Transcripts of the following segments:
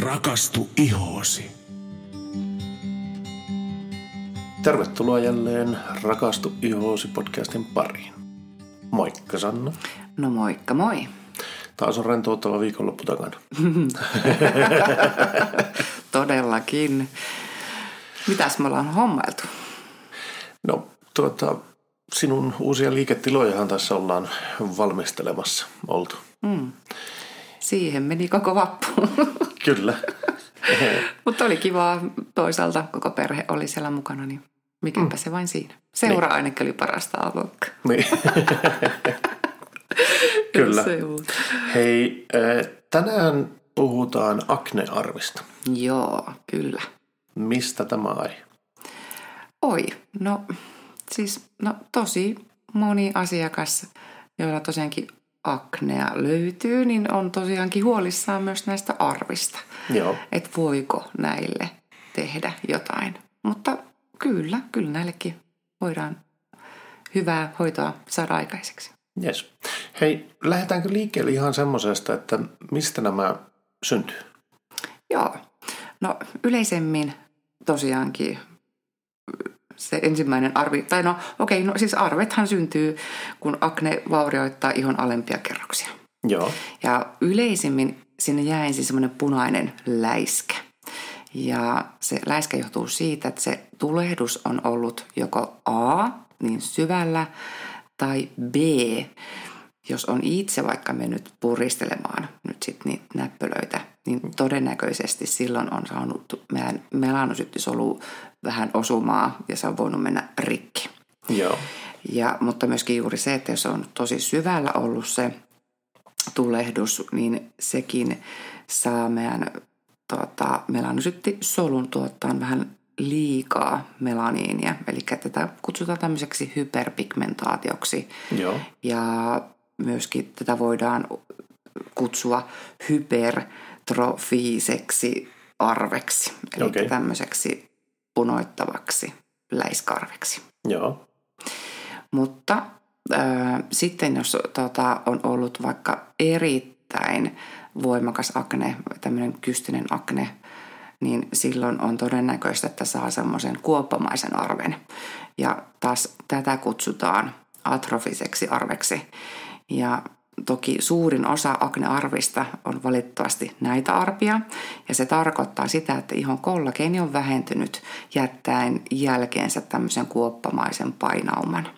Rakastu ihoosi. Tervetuloa jälleen Rakastu ihoosi podcastin pariin. Moikka Sanna. No moikka moi. Taas on rentouttava viikonloppu takana. Todellakin. Mitäs me ollaan hommailtu? No tuota, sinun uusia liiketilojahan tässä ollaan valmistelemassa oltu. Mm. Siihen meni koko vappu. Kyllä. Mutta oli kivaa. Toisaalta koko perhe oli siellä mukana, niin mikäpä mm. se vain siinä. Seura niin. ainakin oli parasta luokkaa. Niin. Kyllä. Hei, tänään puhutaan aknearvista. Joo, kyllä. Mistä tämä aihe? Oi, no siis no, tosi moni asiakas, joilla tosiaankin aknea löytyy, niin on tosiaankin huolissaan myös näistä arvista. Joo. Että voiko näille tehdä jotain. Mutta kyllä, kyllä näillekin voidaan hyvää hoitoa saada aikaiseksi. Yes. Hei, lähdetäänkö liikkeelle ihan semmoisesta, että mistä nämä syntyy? Joo. No yleisemmin tosiaankin se ensimmäinen arvi, tai no okei, okay, no siis arvethan syntyy, kun akne vaurioittaa ihon alempia kerroksia. Joo. Ja yleisimmin sinne jää ensin semmoinen punainen läiskä. Ja se läiskä johtuu siitä, että se tulehdus on ollut joko A, niin syvällä, tai B, jos on itse vaikka mennyt puristelemaan nyt sitten niitä näppölöitä, niin todennäköisesti silloin on saanut meidän melanosyttisolu vähän osumaa ja se on voinut mennä rikki. Joo. Ja, mutta myöskin juuri se, että jos on tosi syvällä ollut se tulehdus, niin sekin saa meidän tota, melanosyttisolun tuottaa vähän liikaa melaniinia, eli tätä kutsutaan tämmöiseksi hyperpigmentaatioksi. Joo. Ja myöskin tätä voidaan kutsua hypertrofiiseksi arveksi, eli okay. tämmöiseksi punoittavaksi läiskarveksi. Joo. Mutta äh, sitten jos tota, on ollut vaikka erittäin voimakas akne, tämmöinen kystinen akne, niin silloin on todennäköistä, että saa semmoisen kuoppamaisen arven. Ja taas tätä kutsutaan atrofiseksi arveksi. Ja toki suurin osa aknearvista on valitettavasti näitä arpia, ja se tarkoittaa sitä, että ihon kollageeni on vähentynyt jättäen jälkeensä tämmöisen kuoppamaisen painauman.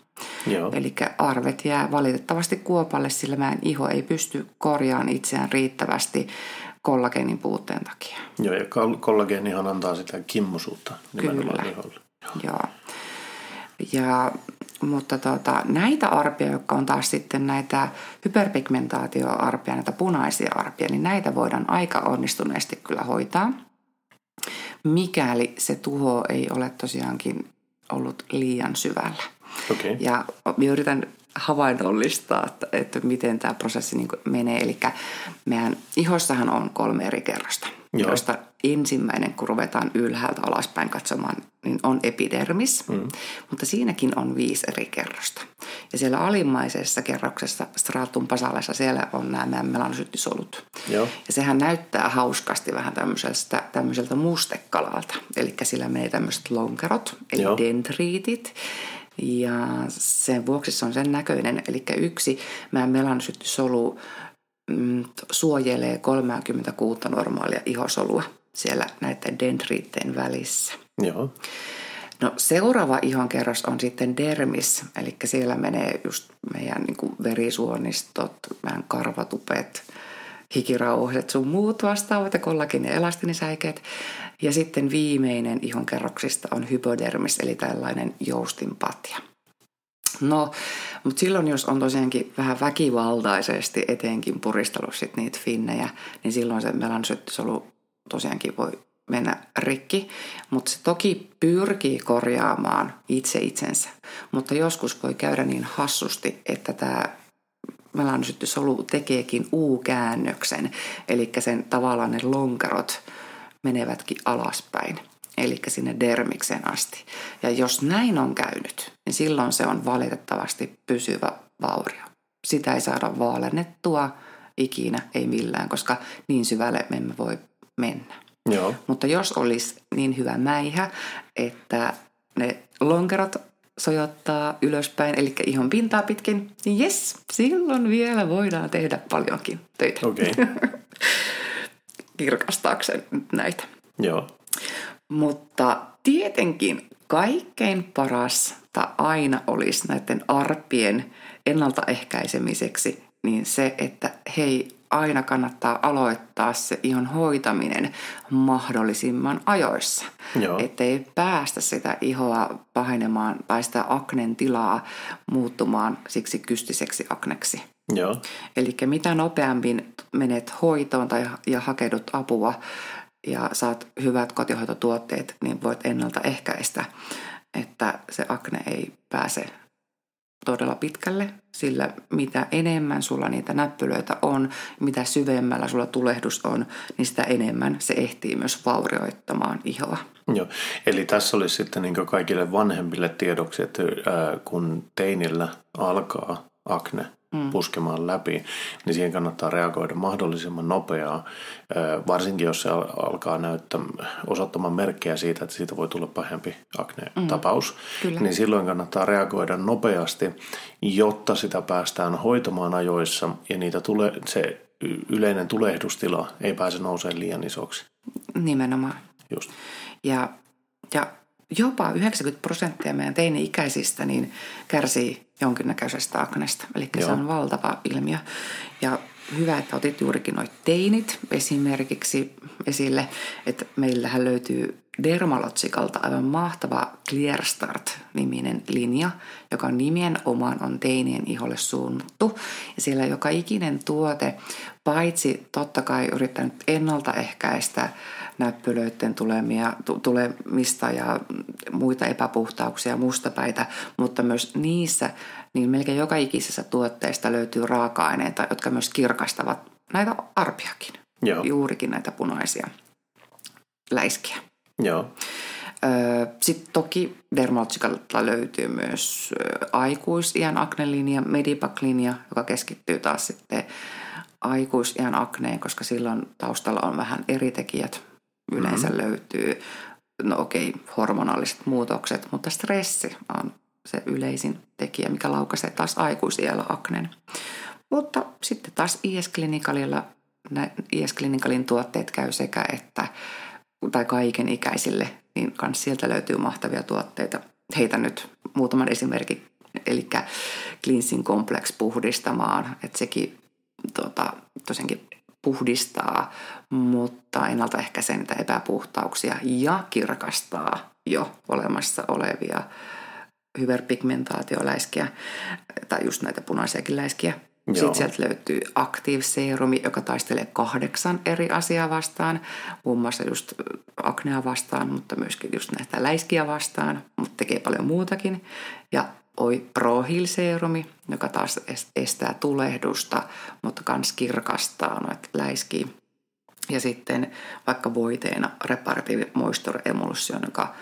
Eli arvet jää valitettavasti kuopalle, sillä meidän iho ei pysty korjaamaan itseään riittävästi kollageenin puutteen takia. Joo, ja kollageenihan antaa sitä kimmusuutta Kyllä. iholle. Joo. Ja, mutta tota, näitä arpia, jotka on taas sitten näitä hyperpigmentaatioarpia, näitä punaisia arpia, niin näitä voidaan aika onnistuneesti kyllä hoitaa, mikäli se tuho ei ole tosiaankin ollut liian syvällä. Okay. Ja yritän havainnollistaa, että, että miten tämä prosessi niin menee. Eli meidän ihossahan on kolme eri kerrosta, Joo. joista ensimmäinen, kun ruvetaan ylhäältä alaspäin katsomaan, niin on epidermis, mm. mutta siinäkin on viisi eri kerrosta. Ja siellä alimmaisessa kerroksessa, stratum basalessa, siellä on nämä melanosyttisolut. Joo. Ja sehän näyttää hauskasti vähän tämmöiseltä, tämmöiseltä mustekalalta. Eli sillä menee tämmöiset lonkerot, eli Joo. dendriitit. Ja sen vuoksi se on sen näköinen. Eli yksi meidän melanosyttisolu suojelee 36 normaalia ihosolua siellä näiden dendriitteen välissä. Joo. No seuraava ihonkerros on sitten dermis, eli siellä menee just meidän niin kuin verisuonistot, meidän karvatupet, hikirauhaset sun muut vastaavat ja kollakin ja elastinisäikeet. Ja sitten viimeinen ihonkerroksista on hypodermis, eli tällainen joustinpatja. No, mutta silloin jos on tosiaankin vähän väkivaltaisesti etenkin puristellut sit niitä finnejä, niin silloin se melansyttisolu tosiaankin voi mennä rikki, mutta se toki pyrkii korjaamaan itse itsensä. Mutta joskus voi käydä niin hassusti, että tämä melanosyttisolu tekeekin U-käännöksen, eli sen tavallaan ne lonkerot menevätkin alaspäin, eli sinne dermikseen asti. Ja jos näin on käynyt, niin silloin se on valitettavasti pysyvä vaurio. Sitä ei saada vaalennettua ikinä, ei millään, koska niin syvälle me emme voi mennä. Joo. Mutta jos olisi niin hyvä mäihä, että ne lonkerot sojottaa ylöspäin, eli ihon pintaa pitkin, niin jes, silloin vielä voidaan tehdä paljonkin töitä. Okei. Kirkastaakseen näitä. Joo. Mutta tietenkin kaikkein parasta aina olisi näiden arpien ennaltaehkäisemiseksi niin se, että hei, aina kannattaa aloittaa se ihon hoitaminen mahdollisimman ajoissa. Joo. Ettei päästä sitä ihoa pahenemaan tai sitä aknen tilaa muuttumaan siksi kystiseksi akneksi. Eli mitä nopeammin menet hoitoon tai ja hakeudut apua ja saat hyvät kotihoitotuotteet, niin voit ennaltaehkäistä, että se akne ei pääse todella pitkälle, sillä mitä enemmän sulla niitä näppylöitä on, mitä syvemmällä sulla tulehdus on, niin sitä enemmän se ehtii myös vaurioittamaan ihoa. Joo. Eli tässä olisi sitten niin kaikille vanhemmille tiedoksi, että ää, kun teinillä alkaa akne mm. puskemaan läpi, niin siihen kannattaa reagoida mahdollisimman nopeaa, varsinkin jos se alkaa näyttää osoittamaan merkkejä siitä, että siitä voi tulla pahempi akne-tapaus, mm. niin silloin kannattaa reagoida nopeasti, jotta sitä päästään hoitamaan ajoissa ja niitä tule, se yleinen tulehdustila ei pääse nousemaan liian isoksi. Nimenomaan. Just. Ja, ja jopa 90 prosenttia meidän teini-ikäisistä niin kärsii jonkinnäköisestä aknesta. Eli Joo. se on valtava ilmiö. Ja hyvä, että otit juurikin noit teinit esimerkiksi esille, että meillähän löytyy Dermalogikalta aivan mahtava Clear Start-niminen linja, joka nimenomaan on teinien iholle suunnattu. Ja siellä joka ikinen tuote, paitsi totta kai yrittänyt ennaltaehkäistä näppylöiden tulemia, tulemista ja muita epäpuhtauksia, mustapäitä, mutta myös niissä, niin melkein joka ikisessä tuotteesta löytyy raaka-aineita, jotka myös kirkastavat näitä arpiakin. Joo. Juurikin näitä punaisia läiskiä. Joo. Sitten toki Dermalogicalta löytyy myös aikuisiän aknelinja, Medipac-linja, joka keskittyy taas sitten aikuisiän akneen, koska silloin taustalla on vähän eri tekijät. Yleensä mm-hmm. löytyy, no okei, hormonaaliset muutokset, mutta stressi on se yleisin tekijä, mikä laukaisee taas aikuisiellä akneen. Mutta sitten taas IS-klinikalilla, IS-klinikalin tuotteet käy sekä että tai kaiken ikäisille, niin kans sieltä löytyy mahtavia tuotteita. Heitä nyt muutaman esimerkin, eli Cleansing Complex puhdistamaan, että sekin tota, tosiaankin puhdistaa, mutta ennaltaehkäisee niitä epäpuhtauksia ja kirkastaa jo olemassa olevia hyperpigmentaatioläiskiä tai just näitä punaisiakin läiskiä. Joo. Sitten sieltä löytyy Active Serumi, joka taistelee kahdeksan eri asiaa vastaan, muun muassa just aknea vastaan, mutta myöskin just näitä läiskiä vastaan, mutta tekee paljon muutakin. Ja Oi Prohil Serumi, joka taas estää tulehdusta, mutta kans kirkastaa noita läiskiä. Ja sitten vaikka voiteena Reparative Moisture Emulsion, joka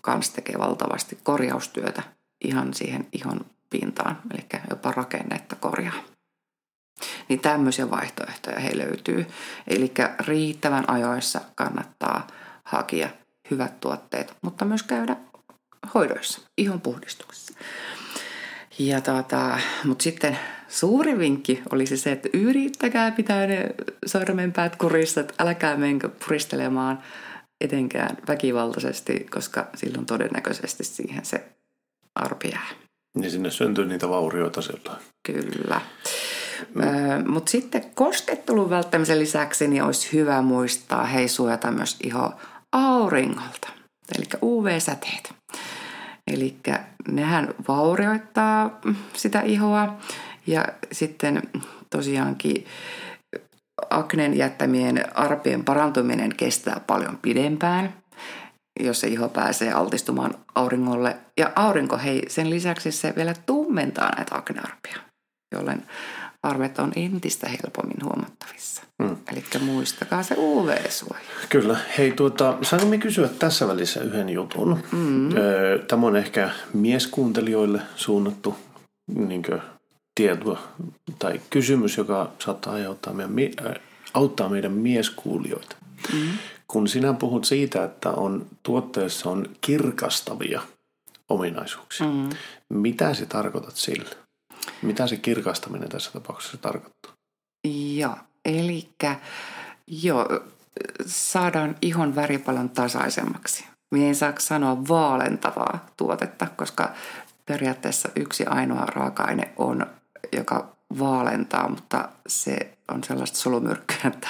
kans tekee valtavasti korjaustyötä ihan siihen ihon pintaan, eli jopa rakennetta korjaa. Niin tämmöisiä vaihtoehtoja he löytyy. Eli riittävän ajoissa kannattaa hakia hyvät tuotteet, mutta myös käydä hoidoissa, ihon puhdistuksessa. Ja tota, mutta sitten suuri vinkki olisi se, että yrittäkää pitää ne sormenpäät kurissa, että älkää menkö puristelemaan etenkään väkivaltaisesti, koska silloin todennäköisesti siihen se arpi jää. Niin sinne syntyy niitä vaurioita silloin. Kyllä. Mm. Öö, Mutta sitten koskettelun välttämisen lisäksi niin olisi hyvä muistaa hei suojata myös iho auringolta, eli UV-säteet. Eli nehän vaurioittaa sitä ihoa ja sitten tosiaankin aknen jättämien arpien parantuminen kestää paljon pidempään – jos se iho pääsee altistumaan auringolle. Ja aurinko, hei, sen lisäksi se vielä tummentaa näitä aknearpia, jolloin arvet on entistä helpommin huomattavissa. Mm. Eli muistakaa se UV-suoja. Kyllä. Hei, tuota, saanko me kysyä tässä välissä yhden jutun? Mm. Tämä on ehkä mieskuuntelijoille suunnattu niin tieto tai kysymys, joka saattaa aiheuttaa meidän, auttaa meidän mieskuulijoita. Mm-hmm. Kun sinä puhut siitä, että on, tuotteessa on kirkastavia ominaisuuksia, mm-hmm. mitä sä tarkoitat sillä? Mitä se kirkastaminen tässä tapauksessa tarkoittaa? Joo, eli joo, saadaan ihon väri paljon tasaisemmaksi. Minä en saa sanoa vaalentavaa tuotetta, koska periaatteessa yksi ainoa raaka-aine on, joka vaalentaa, mutta se on sellaista solumyrkkyä, että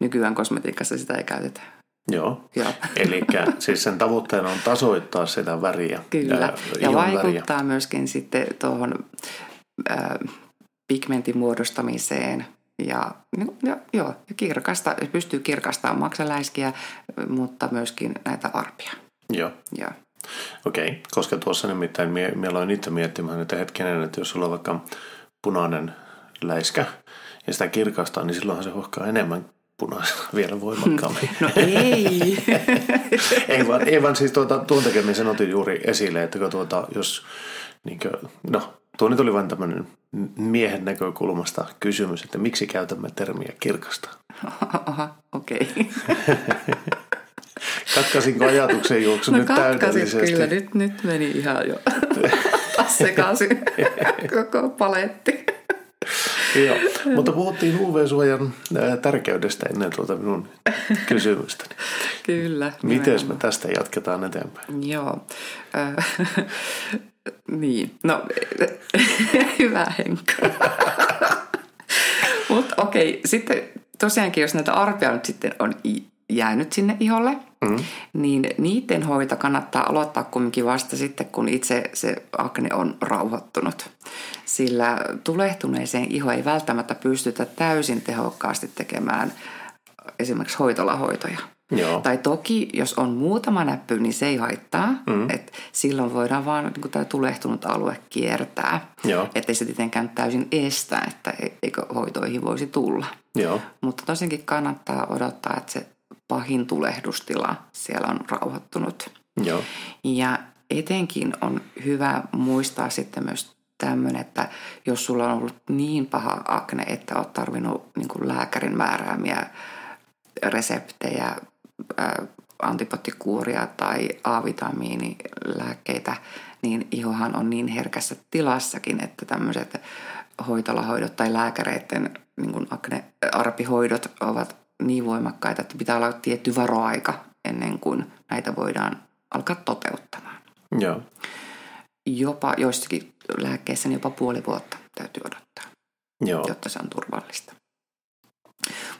nykyään kosmetiikassa sitä ei käytetä. Joo. Joo. Eli siis sen tavoitteena on tasoittaa sitä väriä. Kyllä. Ja, ja vaikuttaa väriä. myöskin sitten tuohon äh, pigmentin muodostamiseen ja, ja, joo, ja kirkasta, pystyy kirkastamaan maksaläiskiä, mutta myöskin näitä arpia. Joo. Joo. Okei, okay. koska tuossa nimittäin mie, mie aloin itse miettimään, että hetkinen, että jos sulla on vaikka punainen läiskä ja sitä kirkastaa, niin silloinhan se hohkaa enemmän punaisena vielä voimakkaammin. No ei. ei, vaan, ei vaan siis tuota, tuon tekemisen otin juuri esille, että tuota, jos, niin kuin, no tuo nyt oli vain tämmöinen miehen näkökulmasta kysymys, että miksi käytämme termiä kirkasta? Aha, okei. Okay. Katkasinko ajatuksen juoksun no, nyt täydellisesti? kyllä, nyt, nyt meni ihan jo sekaisin koko paletti. Joo, mutta puhuttiin UV-suojan tärkeydestä ennen tuota minun kysymystäni. Kyllä. Miten me tästä jatketaan eteenpäin? Joo. niin, no hyvä Henkka. mutta okei, okay, sitten tosiaankin jos näitä arpia nyt sitten on jäänyt sinne iholle, mm. niin niiden hoito kannattaa aloittaa kumminkin vasta sitten, kun itse se akne on rauhoittunut. Sillä tulehtuneeseen iho ei välttämättä pystytä täysin tehokkaasti tekemään esimerkiksi hoitolahoitoja. Joo. Tai toki, jos on muutama näppy, niin se ei haittaa. Mm. Et silloin voidaan vaan niin tämä tulehtunut alue kiertää. Että ei se tietenkään täysin estä, että e- eikö hoitoihin voisi tulla. Joo. Mutta tosiaankin kannattaa odottaa, että se pahin tulehdustila siellä on rauhoittunut. Joo. Ja etenkin on hyvä muistaa sitten myös tämmöinen, että jos sulla on ollut niin paha akne, että olet tarvinnut niin kuin lääkärin määräämiä reseptejä, antibioottikuuria tai A-vitamiinilääkkeitä, niin ihohan on niin herkässä tilassakin, että tämmöiset hoitolahoidot tai lääkäreiden niin akne-arpihoidot ovat niin voimakkaita, että pitää olla tietty varoaika ennen kuin näitä voidaan alkaa toteuttamaan. Joo. Jopa joissakin lääkkeissä niin jopa puoli vuotta täytyy odottaa, Joo. jotta se on turvallista.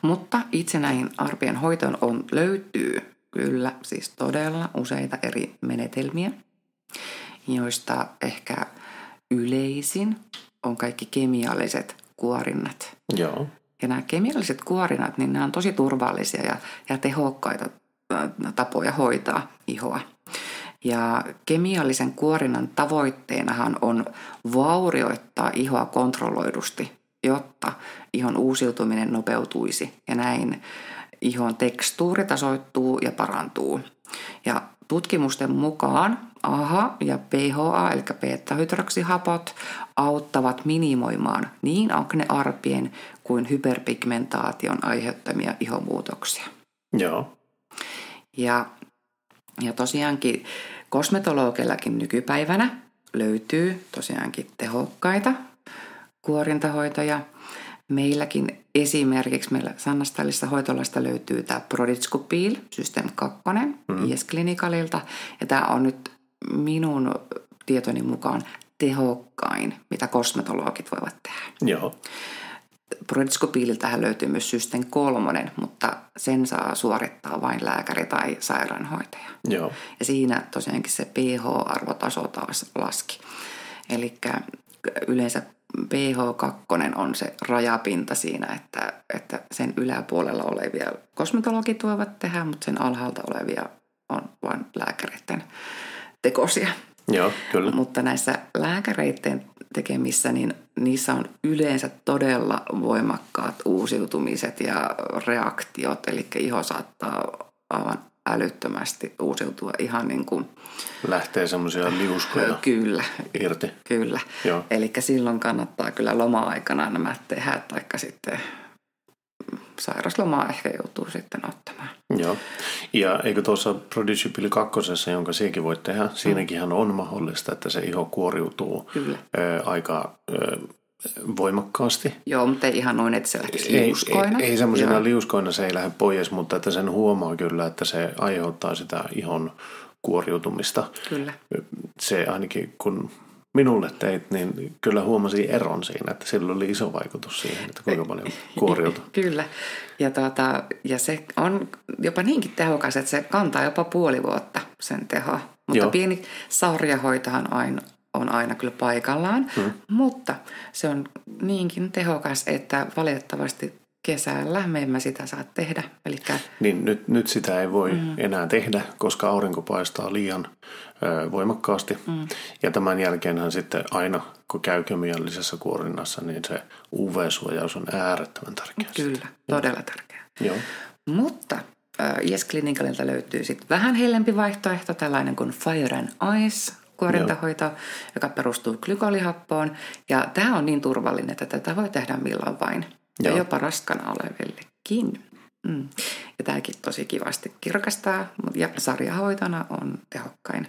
Mutta itse näihin arpien hoitoon on, löytyy kyllä siis todella useita eri menetelmiä, joista ehkä yleisin on kaikki kemialliset kuorinnat. Joo. Ja nämä kemialliset kuorinat, niin nämä on tosi turvallisia ja, ja tehokkaita tapoja hoitaa ihoa. Ja kemiallisen kuorinnan tavoitteenahan on vaurioittaa ihoa kontrolloidusti, jotta ihon uusiutuminen nopeutuisi ja näin ihon tekstuuri tasoittuu ja parantuu. Ja tutkimusten mukaan AHA ja PHA, eli beta-hydroksihapot, auttavat minimoimaan niin aknearpien kuin hyperpigmentaation aiheuttamia ihomuutoksia. Joo. Ja, ja tosiaankin kosmetologillakin nykypäivänä löytyy tosiaankin tehokkaita kuorintahoitoja. Meilläkin esimerkiksi meillä Sannastallissa hoitolasta löytyy tämä Proditscopil System 2 mm. IS Clinicalilta. Ja tämä on nyt minun tietoni mukaan tehokkain, mitä kosmetologit voivat tehdä. Joo. Brodskopiililtähän löytyy myös Systen kolmonen, mutta sen saa suorittaa vain lääkäri tai sairaanhoitaja. Joo. Ja siinä tosiaankin se pH-arvotaso taas laski. Eli yleensä pH2 on se rajapinta siinä, että, että sen yläpuolella olevia kosmetologit voivat tehdä, mutta sen alhaalta olevia on vain lääkäreiden tekosia. Joo, kyllä. Mutta näissä lääkäreiden tekemissä, niin niissä on yleensä todella voimakkaat uusiutumiset ja reaktiot, eli iho saattaa aivan älyttömästi uusiutua ihan niin kuin... Lähtee semmoisia liuskoja kyllä, irti. Kyllä. Eli silloin kannattaa kyllä loma-aikana nämä tehdä, taikka sitten sairaslomaa ehkä joutuu sitten ottamaan. Joo. Ja eikö tuossa Prodigy Pili kakkosessa, jonka sekin voit tehdä, siinäkin on mahdollista, että se iho kuoriutuu Kyllä. Ö, aika ö, voimakkaasti. Joo, mutta ei ihan noin, että se lähtisi Ei, liuskoina. ei, ei semmoisena Joo. liuskoina se ei lähde pois, mutta että sen huomaa kyllä, että se aiheuttaa sitä ihon kuoriutumista. Kyllä. Se ainakin kun minulle teit, niin kyllä huomasin eron siinä, että sillä oli iso vaikutus siihen, että kuinka paljon kuoriutui. Kyllä. Ja, tuota, ja se on jopa niinkin tehokas, että se kantaa jopa puoli vuotta sen teho. Mutta Joo. pieni sarjahoitohan aina, on aina kyllä paikallaan. Hmm. Mutta se on niinkin tehokas, että valitettavasti kesällä me emme sitä saa tehdä. Eli Niin nyt, nyt sitä ei voi mm. enää tehdä, koska aurinko paistaa liian ö, voimakkaasti. Mm. Ja tämän jälkeenhän sitten aina, kun käy kemiallisessa kuorinnassa, niin se UV-suojaus on äärettömän tärkeä. kyllä, todella tärkeää. Joo. Mutta Yes Clinicalilta löytyy sitten vähän hellempi vaihtoehto, tällainen kuin Fire and Ice kuorintahoito, joka perustuu glykolihappoon. Ja tämä on niin turvallinen, että tätä voi tehdä milloin vain. Ja Joo. jopa raskana olevillekin. Mm. Ja tämäkin tosi kivasti kirkastaa, ja sarjahoitona on tehokkain.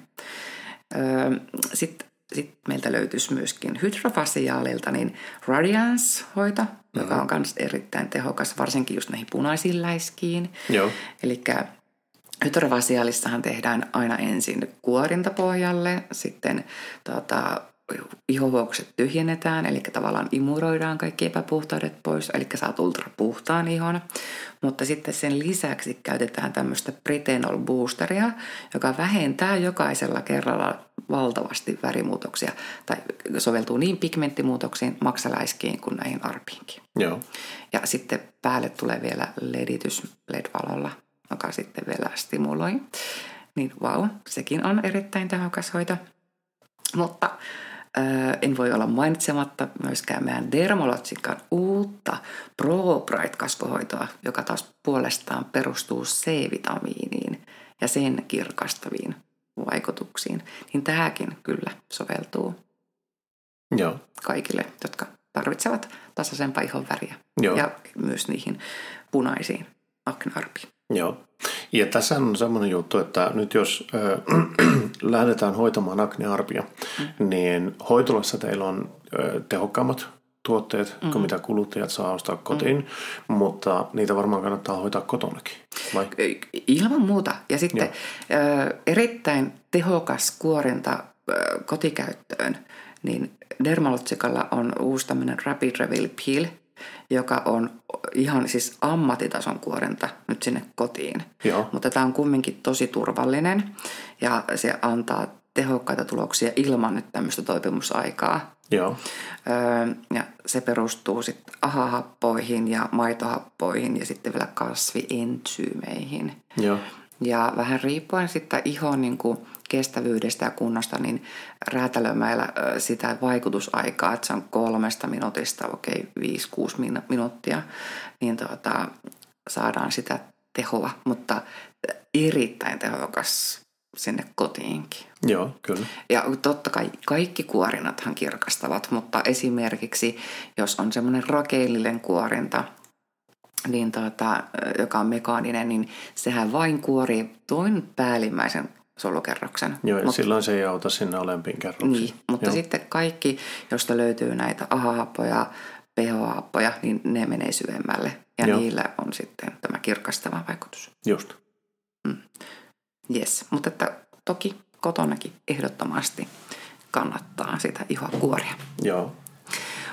Öö, Sitten sit meiltä löytyisi myöskin hydrofasiaalilta niin Radiance-hoito, joka on myös erittäin tehokas, varsinkin just näihin punaisiin läiskiin. Eli hydrofasiaalissahan tehdään aina ensin kuorintapohjalle, sitten tota, ihovuokset tyhjennetään, eli tavallaan imuroidaan kaikki epäpuhtaudet pois, eli saat ultrapuhtaan ihon. Mutta sitten sen lisäksi käytetään tämmöistä Britanol boosteria, joka vähentää jokaisella kerralla valtavasti värimuutoksia, tai soveltuu niin pigmenttimuutoksiin, maksaläiskiin kuin näihin arpiinkin. Joo. Ja sitten päälle tulee vielä leditys LED-valolla, joka sitten vielä stimuloi. Niin vau, sekin on erittäin tehokas hoito. Mutta en voi olla mainitsematta myöskään meidän Dermalogican uutta Pro Bright kasvohoitoa, joka taas puolestaan perustuu C-vitamiiniin ja sen kirkastaviin vaikutuksiin. Niin tämäkin kyllä soveltuu Joo. kaikille, jotka tarvitsevat tasaisempaa ihon väriä. Joo. Ja myös niihin punaisiin aknearpiin. Joo. Ja tässä on semmoinen juttu, että nyt jos ö, lähdetään hoitamaan aknearpia, mm. niin hoitolassa teillä on ö, tehokkaammat tuotteet mm. kuin mitä kuluttajat saa ostaa kotiin, mm. mutta niitä varmaan kannattaa hoitaa kotonakin, vai? Ilman muuta. Ja sitten ö, erittäin tehokas kuorinta ö, kotikäyttöön, niin Dermalogicalla on uusi tämmöinen Rapid Reveal Peel, joka on ihan siis ammattitason kuorinta nyt sinne kotiin. Joo. Mutta tämä on kumminkin tosi turvallinen ja se antaa tehokkaita tuloksia ilman nyt tämmöistä toipumusaikaa. Joo. Öö, ja se perustuu sitten ahahappoihin ja maitohappoihin ja sitten vielä kasvientsyymeihin. Joo. Ja vähän riippuen sitten ihon niin kuin kestävyydestä ja kunnosta, niin räätälöimällä sitä vaikutusaikaa, että se on kolmesta minuutista, okei, viisi, kuusi min- minuuttia, niin tuota, saadaan sitä tehoa, mutta erittäin tehokas sinne kotiinkin. Joo, kyllä. Ja totta kai kaikki kuorinathan kirkastavat, mutta esimerkiksi jos on semmoinen rakeellinen kuorinta, niin tuota, joka on mekaaninen, niin sehän vain kuorii tuon päällimmäisen solukerroksen. Joo, Mut- silloin se ei auta sinne alempiin kerroksiin. niin, mutta Joo. sitten kaikki, josta löytyy näitä ahahappoja, pH-happoja, niin ne menee syvemmälle. Ja Joo. niillä on sitten tämä kirkastava vaikutus. Just. Yes, mutta että toki kotonakin ehdottomasti kannattaa sitä ihoa kuoria. Joo.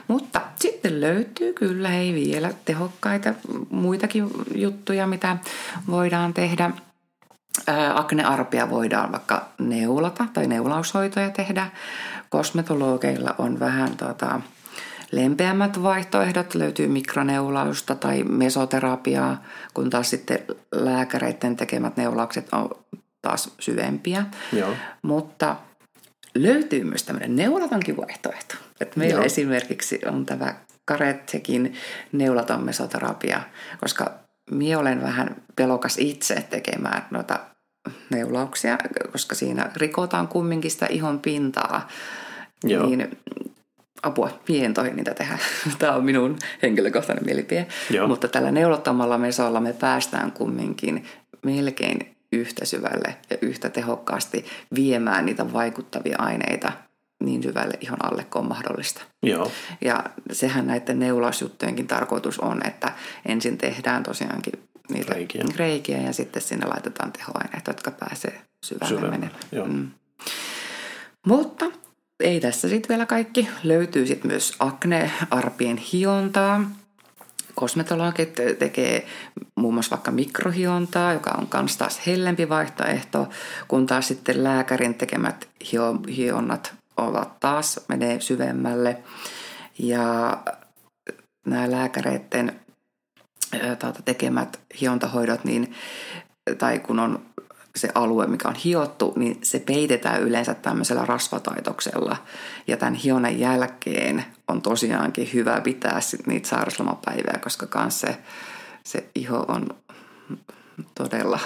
Mutta sitten löytyy kyllä hei vielä tehokkaita muitakin juttuja, mitä voidaan tehdä. Aknearpia voidaan vaikka neulata tai neulaushoitoja tehdä. Kosmetologeilla on vähän tota, lempeämmät vaihtoehdot. Löytyy mikroneulausta tai mesoterapiaa, kun taas sitten lääkäreiden tekemät neulaukset on taas syvempiä. Joo. Mutta löytyy myös tämmöinen neulatonkin vaihtoehto. Et meillä Joo. esimerkiksi on tämä Karetsekin neulaton mesoterapia, koska minä olen vähän pelokas itse tekemään noita neulauksia, koska siinä rikotaan kumminkin sitä ihon pintaa. Joo. Niin apua, mihin tohin niitä tehdä. Tämä on minun henkilökohtainen mielipide. Joo. Mutta tällä neulottamalla mesolla me päästään kumminkin melkein yhtä syvälle ja yhtä tehokkaasti viemään niitä vaikuttavia aineita niin syvälle ihon alle kuin on mahdollista. Joo, Ja sehän näiden neulausjuttujenkin tarkoitus on, että ensin tehdään tosiaankin niitä Reikiä. reikiä ja sitten sinne laitetaan tehoaineita, jotka pääsee syvälle, Syvemmälle, menemään. joo. Mm. Mutta ei tässä sitten vielä kaikki. Löytyy sitten myös akne-arpien hiontaa. Kosmetologit tekee muun muassa vaikka mikrohiontaa, joka on kans taas hellempi vaihtoehto, kun taas sitten lääkärin tekemät hio- hionnat ovat taas, menee syvemmälle. Ja nämä lääkäreiden ää, tuota, tekemät hiontahoidot, niin, tai kun on se alue, mikä on hiottu, niin se peitetään yleensä tämmöisellä rasvataitoksella. Ja tämän hionnan jälkeen on tosiaankin hyvä pitää sit niitä sairauslomapäiviä, koska kans se, se iho on todella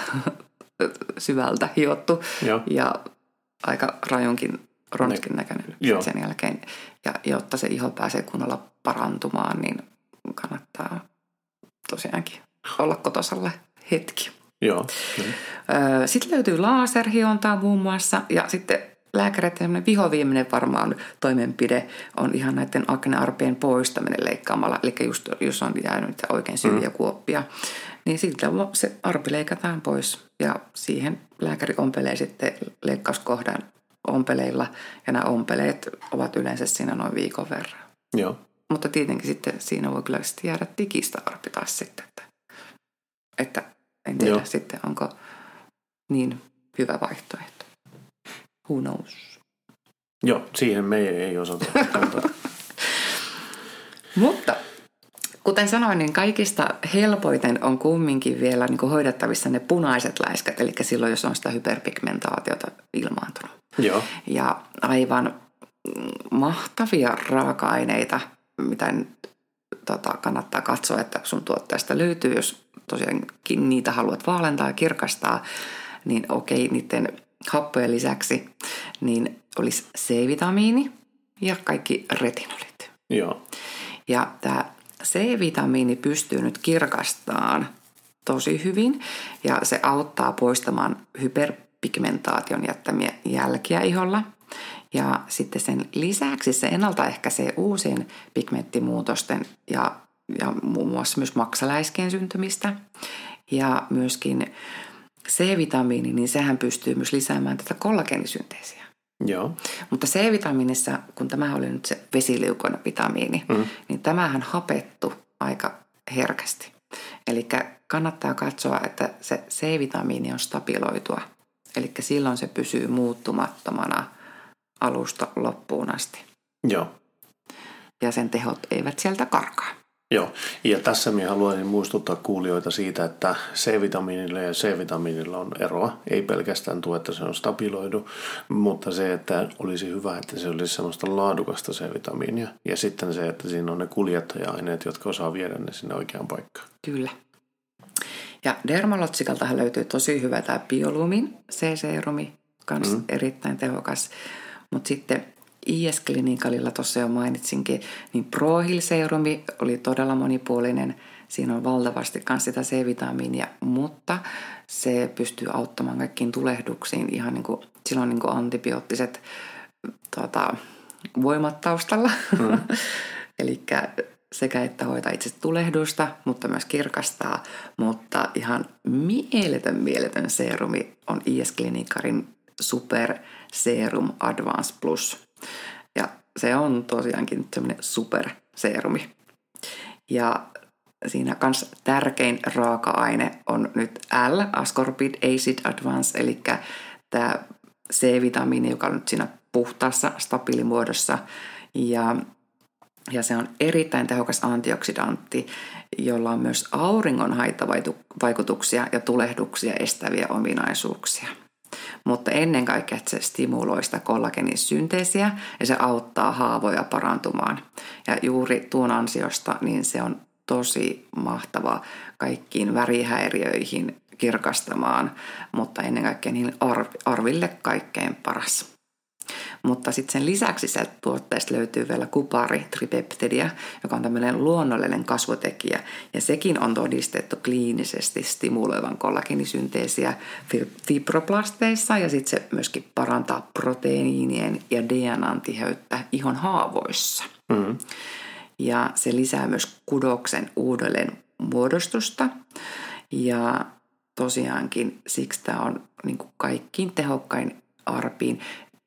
syvältä hiottu Joo. ja aika rajunkin ronskin näköinen Joo. sen jälkeen. Ja jotta se iho pääsee kunnolla parantumaan, niin kannattaa tosiaankin olla kotosalle hetki. Joo, kyllä. Sitten löytyy laserhiontaa muun muassa ja sitten lääkäreiden vihoviimeinen varmaan toimenpide on ihan näiden aknearpien poistaminen leikkaamalla. Eli just jos on jäänyt oikein syviä mm. kuoppia, niin sitten se arpi leikataan pois ja siihen lääkäri ompelee sitten leikkauskohdan ompeleilla ja nämä ompeleet ovat yleensä siinä noin viikon verran. joo, Mutta tietenkin sitten siinä voi kyllä sitten jäädä tikistä arpi taas sitten. Että, että en tiedä Joo. sitten, onko niin hyvä vaihtoehto. Who knows? joo, siihen me ei, osata kantaa. Mutta kuten sanoin, niin kaikista helpoiten on kumminkin vielä niin kuin hoidettavissa ne punaiset läiskät, eli silloin, jos on sitä hyperpigmentaatiota ilmaantunut. joo, ja aivan mahtavia raaka-aineita, mitä tota, kannattaa katsoa, että sun tuotteesta löytyy, jos tosiaankin niitä haluat vaalentaa ja kirkastaa, niin okei, niiden happojen lisäksi niin olisi C-vitamiini ja kaikki retinolit. joo, Ja tämä C-vitamiini pystyy nyt kirkastamaan tosi hyvin ja se auttaa poistamaan hyperpigmentaation jättämiä jälkiä iholla. Ja sitten sen lisäksi se ennaltaehkäisee uusien pigmenttimuutosten ja, ja muun muassa myös maksaläiskeen syntymistä. Ja myöskin C-vitamiini, niin sehän pystyy myös lisäämään tätä kollageenisynteesiä. joo, Mutta C-vitamiinissa, kun tämä oli nyt se vesiliukoinen vitamiini, mm. niin tämähän hapettu aika herkästi. Eli kannattaa katsoa, että se C-vitamiini on stabiloitua. Eli silloin se pysyy muuttumattomana alusta loppuun asti. joo. Ja sen tehot eivät sieltä karkaa. Joo, ja tässä minä haluaisin muistuttaa kuulijoita siitä, että C-vitamiinilla ja C-vitamiinilla on eroa. Ei pelkästään tuo, että se on stabiloidu, mutta se, että olisi hyvä, että se olisi sellaista laadukasta C-vitamiinia. Ja sitten se, että siinä on ne kuljettaja-aineet, jotka osaa viedä ne sinne oikeaan paikkaan. Kyllä. Ja Dermalotsikaltahan löytyy tosi hyvä tämä Biolumin C-serumi, kans mm. erittäin tehokas. Mutta sitten IS Clinicalilla tuossa jo mainitsinkin, niin Prohil serumi oli todella monipuolinen. Siinä on valtavasti myös sitä C-vitamiinia, mutta se pystyy auttamaan kaikkiin tulehduksiin ihan niin kuin, sillä on niin kuin antibioottiset tota, voimat taustalla. Mm. Eli sekä että hoitaa itse tulehdusta, mutta myös kirkastaa. Mutta ihan mieletön, mieletön serumi on IS Clinicarin Super Serum Advance Plus. Ja se on tosiaankin semmoinen superserumi. Ja siinä kans tärkein raaka-aine on nyt L, Ascorbid Acid Advance, eli tämä C-vitamiini, joka on nyt siinä puhtaassa stabiilimuodossa. Ja ja se on erittäin tehokas antioksidantti, jolla on myös auringon haittavaikutuksia ja tulehduksia estäviä ominaisuuksia. Mutta ennen kaikkea että se stimuloi sitä kollagenin synteesiä ja se auttaa haavoja parantumaan. Ja juuri tuon ansiosta niin se on tosi mahtava kaikkiin värihäiriöihin kirkastamaan, mutta ennen kaikkea niille arville kaikkein paras. Mutta sitten sen lisäksi sieltä tuotteesta löytyy vielä kupari, tripeptidia, joka on tämmöinen luonnollinen kasvotekijä. Ja sekin on todistettu kliinisesti stimuloivan kollagenisynteesiä fibroplasteissa ja sitten se myöskin parantaa proteiinien ja DNAn tiheyttä ihon haavoissa. Mm. Ja se lisää myös kudoksen uudelleen muodostusta. Ja tosiaankin siksi tämä on niin kuin kaikkiin tehokkain arpiin.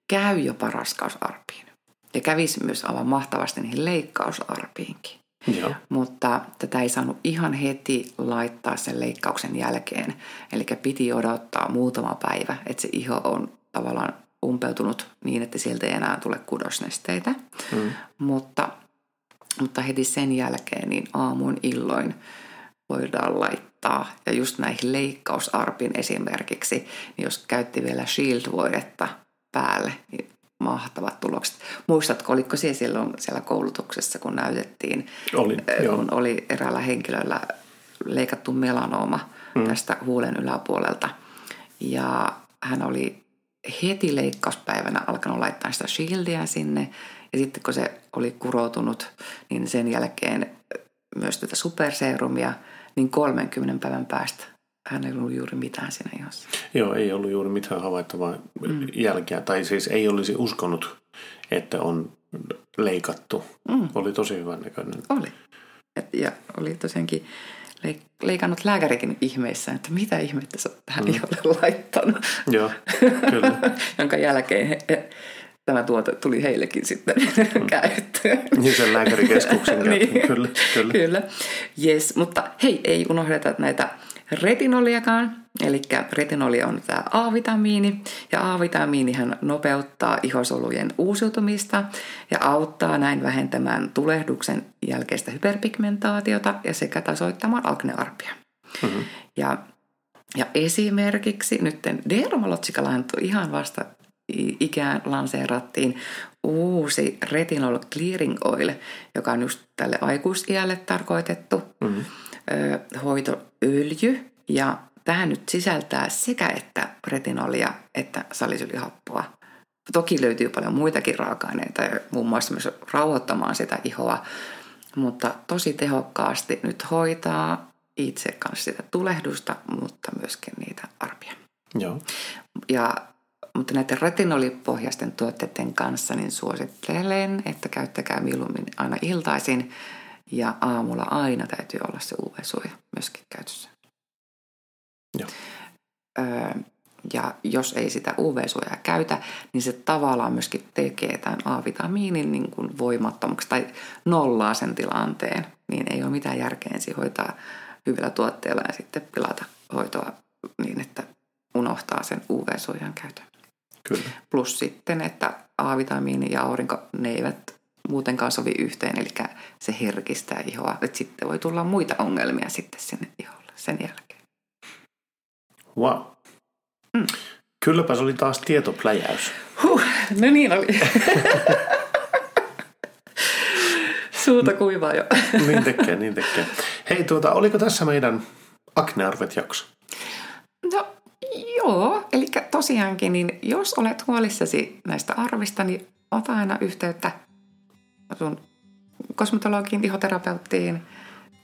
Käy jopa raskausarpiin. Ja kävisi myös aivan mahtavasti niihin leikkausarpiinkin. Joo. Mutta tätä ei saanut ihan heti laittaa sen leikkauksen jälkeen. Eli piti odottaa muutama päivä, että se iho on tavallaan umpeutunut niin, että sieltä ei enää tule kudosnesteitä. Mm. Mutta, mutta heti sen jälkeen niin aamuin illoin voidaan laittaa. Ja just näihin leikkausarpin esimerkiksi, niin jos käytti vielä Shield-voidetta päälle, niin mahtavat tulokset. Muistatko, oliko siellä silloin siellä koulutuksessa, kun näytettiin, oli, kun oli eräällä henkilöllä leikattu melanooma mm. tästä huulen yläpuolelta. Ja hän oli heti leikkauspäivänä alkanut laittaa sitä shieldia sinne. Ja sitten kun se oli kuroutunut, niin sen jälkeen myös tätä superserumia, niin 30 päivän päästä hän ei ollut juuri mitään siinä ihossa. Joo, ei ollut juuri mitään havaittavaa mm. jälkeä. Tai siis ei olisi uskonut, että on leikattu. Mm. Oli tosi hyvän näköinen. Oli. Et, ja oli tosiaankin leik- leikannut lääkärikin ihmeissä, että mitä ihmettä sä tähän mm. iholle laittanut. Joo, kyllä. Jonka jälkeen he, he, tämä tuote tuli heillekin sitten mm. käyttöön. Niin sen lääkärikeskuksen niin. kyllä, kyllä. kyllä. Yes, mutta hei, ei unohdeta näitä retinoliakaan. Eli retinoli on tämä A-vitamiini ja A-vitamiinihan nopeuttaa ihosolujen uusiutumista ja auttaa näin vähentämään tulehduksen jälkeistä hyperpigmentaatiota ja sekä tasoittamaan aknearpia. Mm-hmm. Ja, ja esimerkiksi nyt Dermalogica ihan vasta ikään lanseerattiin uusi retinol clearing oil, joka on just tälle aikuisiälle tarkoitettu mm-hmm. Hoitoöljy. Ja tähän nyt sisältää sekä että retinolia että salisylihappoa. Toki löytyy paljon muitakin raaka-aineita, muun muassa myös rauhoittamaan sitä ihoa, mutta tosi tehokkaasti nyt hoitaa itse kanssa sitä tulehdusta, mutta myöskin niitä arpia. Joo. Ja mutta näiden retinolipohjaisten tuotteiden kanssa niin suosittelen, että käyttäkää mieluummin aina iltaisin ja aamulla aina täytyy olla se UV-suoja myöskin käytössä. Joo. Öö, ja jos ei sitä UV-suojaa käytä, niin se tavallaan myöskin tekee tämän A-vitamiinin niin kuin voimattomaksi tai nollaa sen tilanteen. Niin ei ole mitään järkeä ensin hoitaa hyvillä tuotteilla ja sitten pilata hoitoa niin, että unohtaa sen UV-suojan käytön. Kyllä. Plus sitten, että A-vitamiini ja aurinko, ne eivät muutenkaan sovi yhteen, eli se herkistää ihoa. Että sitten voi tulla muita ongelmia sitten sinne iholle sen jälkeen. Wow. Mm. Kylläpä se oli taas tietopläjäys. Huh, no niin oli. Suuta kuivaa jo. niin tekee, niin tekee. Hei, tuota, oliko tässä meidän Aknearvet jakso? No Joo, eli tosiaankin, niin jos olet huolissasi näistä arvista, niin ota aina yhteyttä sun kosmetologin, ihoterapeuttiin,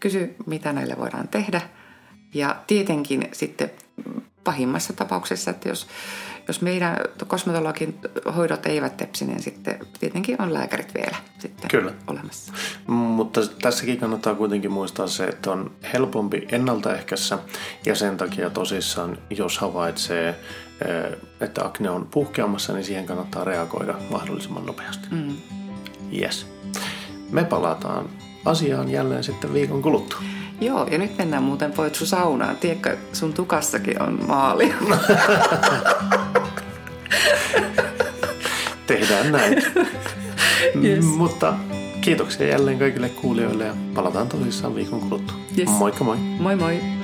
kysy mitä näille voidaan tehdä. Ja tietenkin sitten pahimmassa tapauksessa, että jos, jos meidän kosmetologin hoidot eivät tepsi, niin sitten tietenkin on lääkärit vielä sitten Kyllä. olemassa. Mutta tässäkin kannattaa kuitenkin muistaa se, että on helpompi ennaltaehkässä ja sen takia tosissaan, jos havaitsee, eh, että akne on puhkeamassa, niin siihen kannattaa reagoida mahdollisimman nopeasti. Mm. Yes. Me palataan asiaan jälleen sitten viikon kuluttua. Joo, ja nyt mennään muuten Poitsu saunaan. Tiedätkö, sun tukassakin on maali. Tehdään näin. yes. Mutta kiitoksia jälleen kaikille kuulijoille ja palataan tosissaan viikon kuluttua. Yes. Moikka moi. Moi moi.